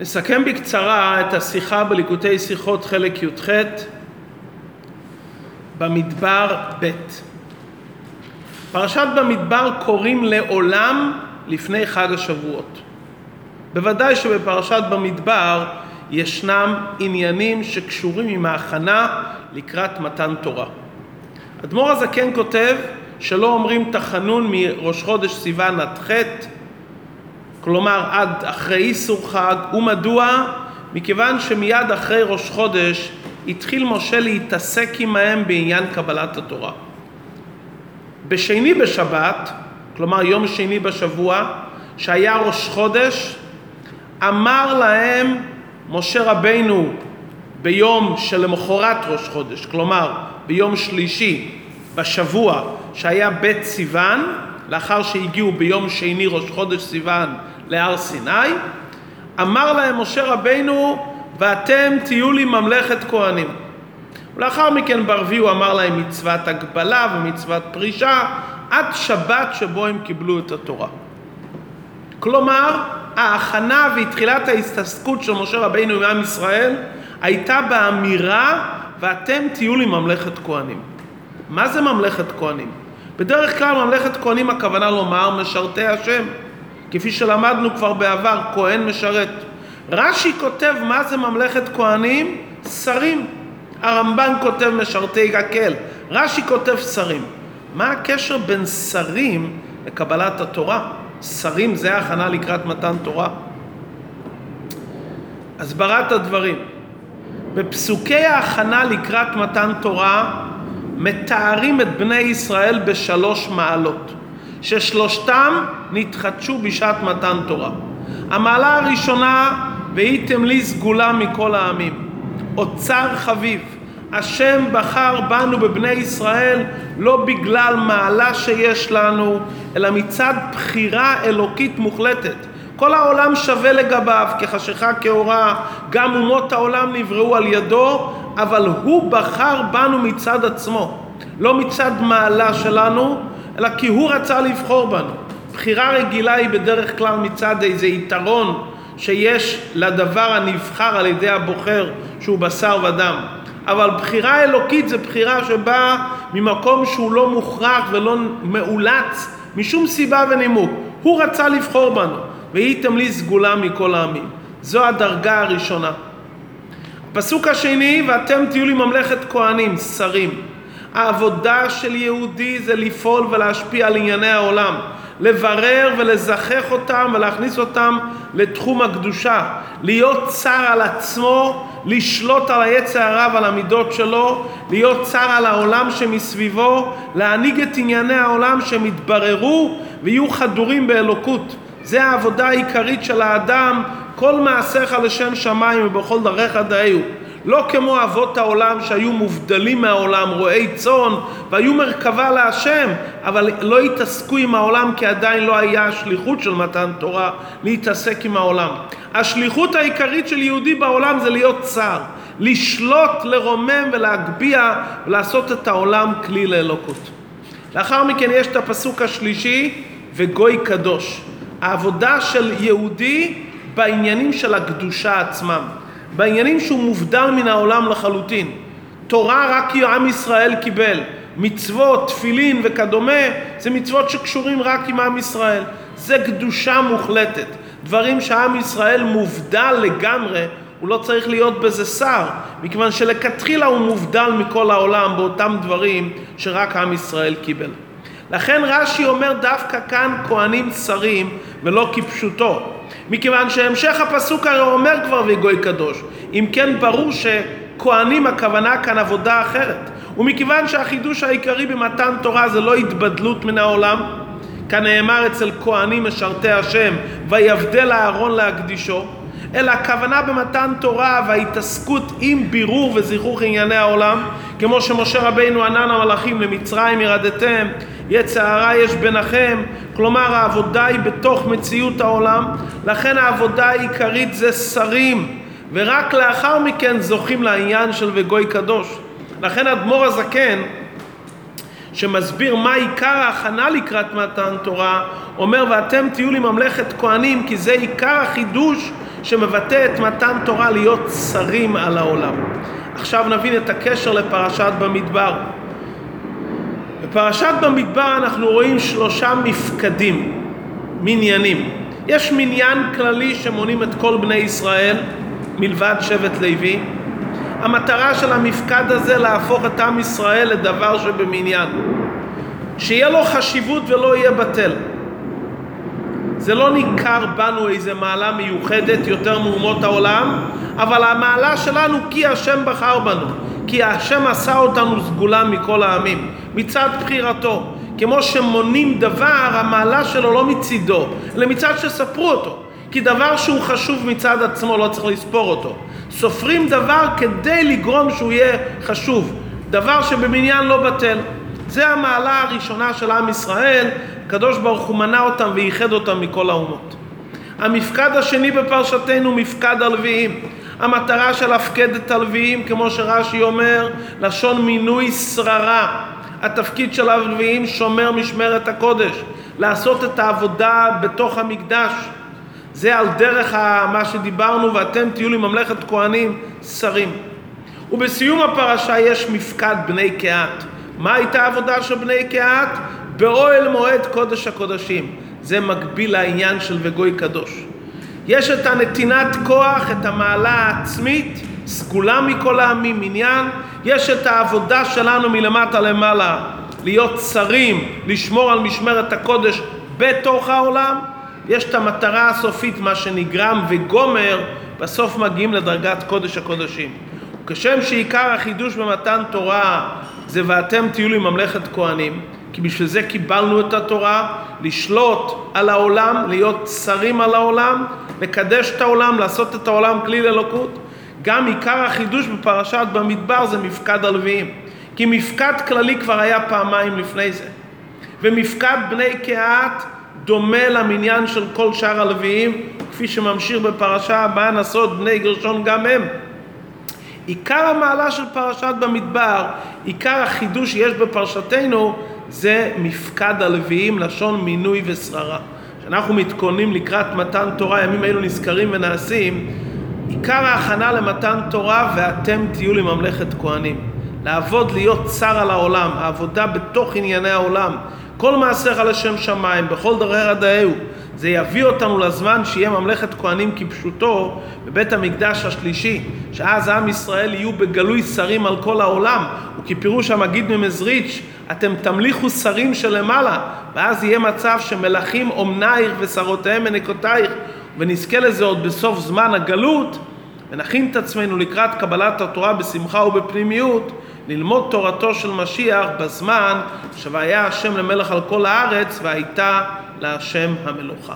נסכם בקצרה את השיחה בליקוטי שיחות חלק י"ח במדבר ב'. פרשת במדבר קוראים לעולם לפני חג השבועות. בוודאי שבפרשת במדבר ישנם עניינים שקשורים עם ההכנה לקראת מתן תורה. אדמו"ר הזקן כותב שלא אומרים תחנון מראש חודש סיוון עד ח' כלומר עד אחרי איסור חג, ומדוע? מכיוון שמיד אחרי ראש חודש התחיל משה להתעסק עמהם בעניין קבלת התורה. בשני בשבת, כלומר יום שני בשבוע, שהיה ראש חודש, אמר להם משה רבינו ביום שלמחרת ראש חודש, כלומר ביום שלישי בשבוע שהיה בית סיוון, לאחר שהגיעו ביום שני ראש חודש סיוון להר סיני, אמר להם משה רבינו ואתם תהיו לי ממלכת כהנים. ולאחר מכן ברביעי הוא אמר להם מצוות הגבלה ומצוות פרישה עד שבת שבו הם קיבלו את התורה. כלומר, ההכנה ותחילת ההסתסקות של משה רבינו עם עם ישראל הייתה באמירה ואתם תהיו לי ממלכת כהנים. מה זה ממלכת כהנים? בדרך כלל ממלכת כהנים הכוונה לומר משרתי השם. כפי שלמדנו כבר בעבר, כהן משרת. רש"י כותב מה זה ממלכת כהנים? שרים. הרמב"ן כותב משרתי הקל, רש"י כותב שרים. מה הקשר בין שרים לקבלת התורה? שרים זה הכנה לקראת מתן תורה. הסברת הדברים. בפסוקי ההכנה לקראת מתן תורה מתארים את בני ישראל בשלוש מעלות. ששלושתם נתחדשו בשעת מתן תורה. המעלה הראשונה, והייתם לי סגולה מכל העמים. אוצר חביב. השם בחר בנו בבני ישראל לא בגלל מעלה שיש לנו, אלא מצד בחירה אלוקית מוחלטת. כל העולם שווה לגביו כחשיכה כאורה, גם אומות העולם נבראו על ידו, אבל הוא בחר בנו מצד עצמו, לא מצד מעלה שלנו, אלא כי הוא רצה לבחור בנו. בחירה רגילה היא בדרך כלל מצד איזה יתרון שיש לדבר הנבחר על ידי הבוחר שהוא בשר ודם. אבל בחירה אלוקית זה בחירה שבאה ממקום שהוא לא מוכרח ולא מאולץ משום סיבה ונימוק. הוא רצה לבחור בנו, והייתם לי סגולה מכל העמים. זו הדרגה הראשונה. הפסוק השני, ואתם תהיו לי ממלכת כהנים, שרים. העבודה של יהודי זה לפעול ולהשפיע על ענייני העולם, לברר ולזכח אותם ולהכניס אותם לתחום הקדושה, להיות צר על עצמו, לשלוט על היצע הרע ועל המידות שלו, להיות צר על העולם שמסביבו, להנהיג את ענייני העולם שהם יתבררו ויהיו חדורים באלוקות. זה העבודה העיקרית של האדם, כל מעשיך לשם שמיים ובכל דרכיך דאהו. לא כמו אבות העולם שהיו מובדלים מהעולם, רועי צאן, והיו מרכבה להשם, אבל לא התעסקו עם העולם כי עדיין לא היה השליחות של מתן תורה להתעסק עם העולם. השליחות העיקרית של יהודי בעולם זה להיות צר, לשלוט, לרומם ולהגביה ולעשות את העולם כלי לאלוקות. לאחר מכן יש את הפסוק השלישי, וגוי קדוש. העבודה של יהודי בעניינים של הקדושה עצמם. בעניינים שהוא מובדל מן העולם לחלוטין. תורה רק עם ישראל קיבל. מצוות, תפילין וכדומה, זה מצוות שקשורים רק עם עם ישראל. זה קדושה מוחלטת. דברים שעם ישראל מובדל לגמרי, הוא לא צריך להיות בזה שר, מכיוון שלכתחילה הוא מובדל מכל העולם באותם דברים שרק עם ישראל קיבל. לכן רש"י אומר דווקא כאן כהנים שרים ולא כפשוטו. מכיוון שהמשך הפסוק הרי אומר כבר וגוי קדוש. אם כן ברור שכהנים הכוונה כאן עבודה אחרת. ומכיוון שהחידוש העיקרי במתן תורה זה לא התבדלות מן העולם, כנאמר אצל כהנים משרתי השם, ויבדל אהרון להקדישו, אלא הכוונה במתן תורה וההתעסקות עם בירור וזיכוך ענייני העולם, כמו שמשה רבינו ענן המלאכים למצרים ירדתם, יצע הרע יש ביניכם, כלומר העבודה היא בתוך מציאות העולם, לכן העבודה העיקרית זה שרים, ורק לאחר מכן זוכים לעניין של וגוי קדוש. לכן אדמו"ר הזקן שמסביר מה עיקר ההכנה לקראת מתן תורה, אומר ואתם תהיו לי ממלכת כהנים כי זה עיקר החידוש שמבטא את מתן תורה להיות שרים על העולם. עכשיו נבין את הקשר לפרשת במדבר. בפרשת במדבר אנחנו רואים שלושה מפקדים, מניינים. יש מניין כללי שמונים את כל בני ישראל, מלבד שבט לוי. המטרה של המפקד הזה להפוך את עם ישראל לדבר שבמניין. שיהיה לו חשיבות ולא יהיה בטל. זה לא ניכר בנו איזה מעלה מיוחדת יותר מאומות העולם, אבל המעלה שלנו כי השם בחר בנו, כי השם עשה אותנו סגולה מכל העמים, מצד בחירתו. כמו שמונים דבר, המעלה שלו לא מצידו, אלא מצד שספרו אותו. כי דבר שהוא חשוב מצד עצמו לא צריך לספור אותו. סופרים דבר כדי לגרום שהוא יהיה חשוב, דבר שבמניין לא בטל. זה המעלה הראשונה של עם ישראל, הקדוש ברוך הוא מנה אותם וייחד אותם מכל האומות. המפקד השני בפרשתנו מפקד הלוויים. המטרה של הפקד את הלוויים, כמו שרש"י אומר, לשון מינוי שררה. התפקיד של הלוויים שומר משמרת הקודש, לעשות את העבודה בתוך המקדש. זה על דרך מה שדיברנו, ואתם תהיו לי ממלכת כהנים, שרים. ובסיום הפרשה יש מפקד בני קהת. מה הייתה העבודה של בני קהת? באוהל מועד קודש הקודשים. זה מקביל לעניין של וגוי קדוש. יש את הנתינת כוח, את המעלה העצמית, סגולה מכל העמים, עניין. יש את העבודה שלנו מלמטה למעלה, להיות שרים, לשמור על משמרת הקודש בתוך העולם. יש את המטרה הסופית, מה שנגרם וגומר, בסוף מגיעים לדרגת קודש הקודשים. כשם שעיקר החידוש במתן תורה זה ואתם תהיו לי ממלכת כהנים, כי בשביל זה קיבלנו את התורה, לשלוט על העולם, להיות שרים על העולם, לקדש את העולם, לעשות את העולם כלי לאלוקות. גם עיקר החידוש בפרשת במדבר זה מפקד הלוויים. כי מפקד כללי כבר היה פעמיים לפני זה. ומפקד בני קהת דומה למניין של כל שאר הלוויים, כפי שממשיך בפרשה הבאה נשאות בני גרשון גם הם. עיקר המעלה של פרשת במדבר, עיקר החידוש שיש בפרשתנו, זה מפקד הלוויים, לשון מינוי ושררה. כשאנחנו מתכוננים לקראת מתן תורה, ימים אלו נזכרים ונעשים, עיקר ההכנה למתן תורה, ואתם תהיו לי ממלכת כהנים. לעבוד, להיות צר על העולם, העבודה בתוך ענייני העולם. כל מעשיך לשם שמיים, בכל דרר הדאהו. זה יביא אותנו לזמן שיהיה ממלכת כהנים כפשוטו בבית המקדש השלישי, שאז עם ישראל יהיו בגלוי שרים על כל העולם, וכפירוש המגיד ממזריץ', אתם תמליכו שרים שלמעלה, ואז יהיה מצב שמלכים אומנייך ושרותיהם מנקותייך, ונזכה לזה עוד בסוף זמן הגלות, ונכין את עצמנו לקראת קבלת התורה בשמחה ובפנימיות, ללמוד תורתו של משיח בזמן שהיה השם למלך על כל הארץ והייתה להשם המלוכה.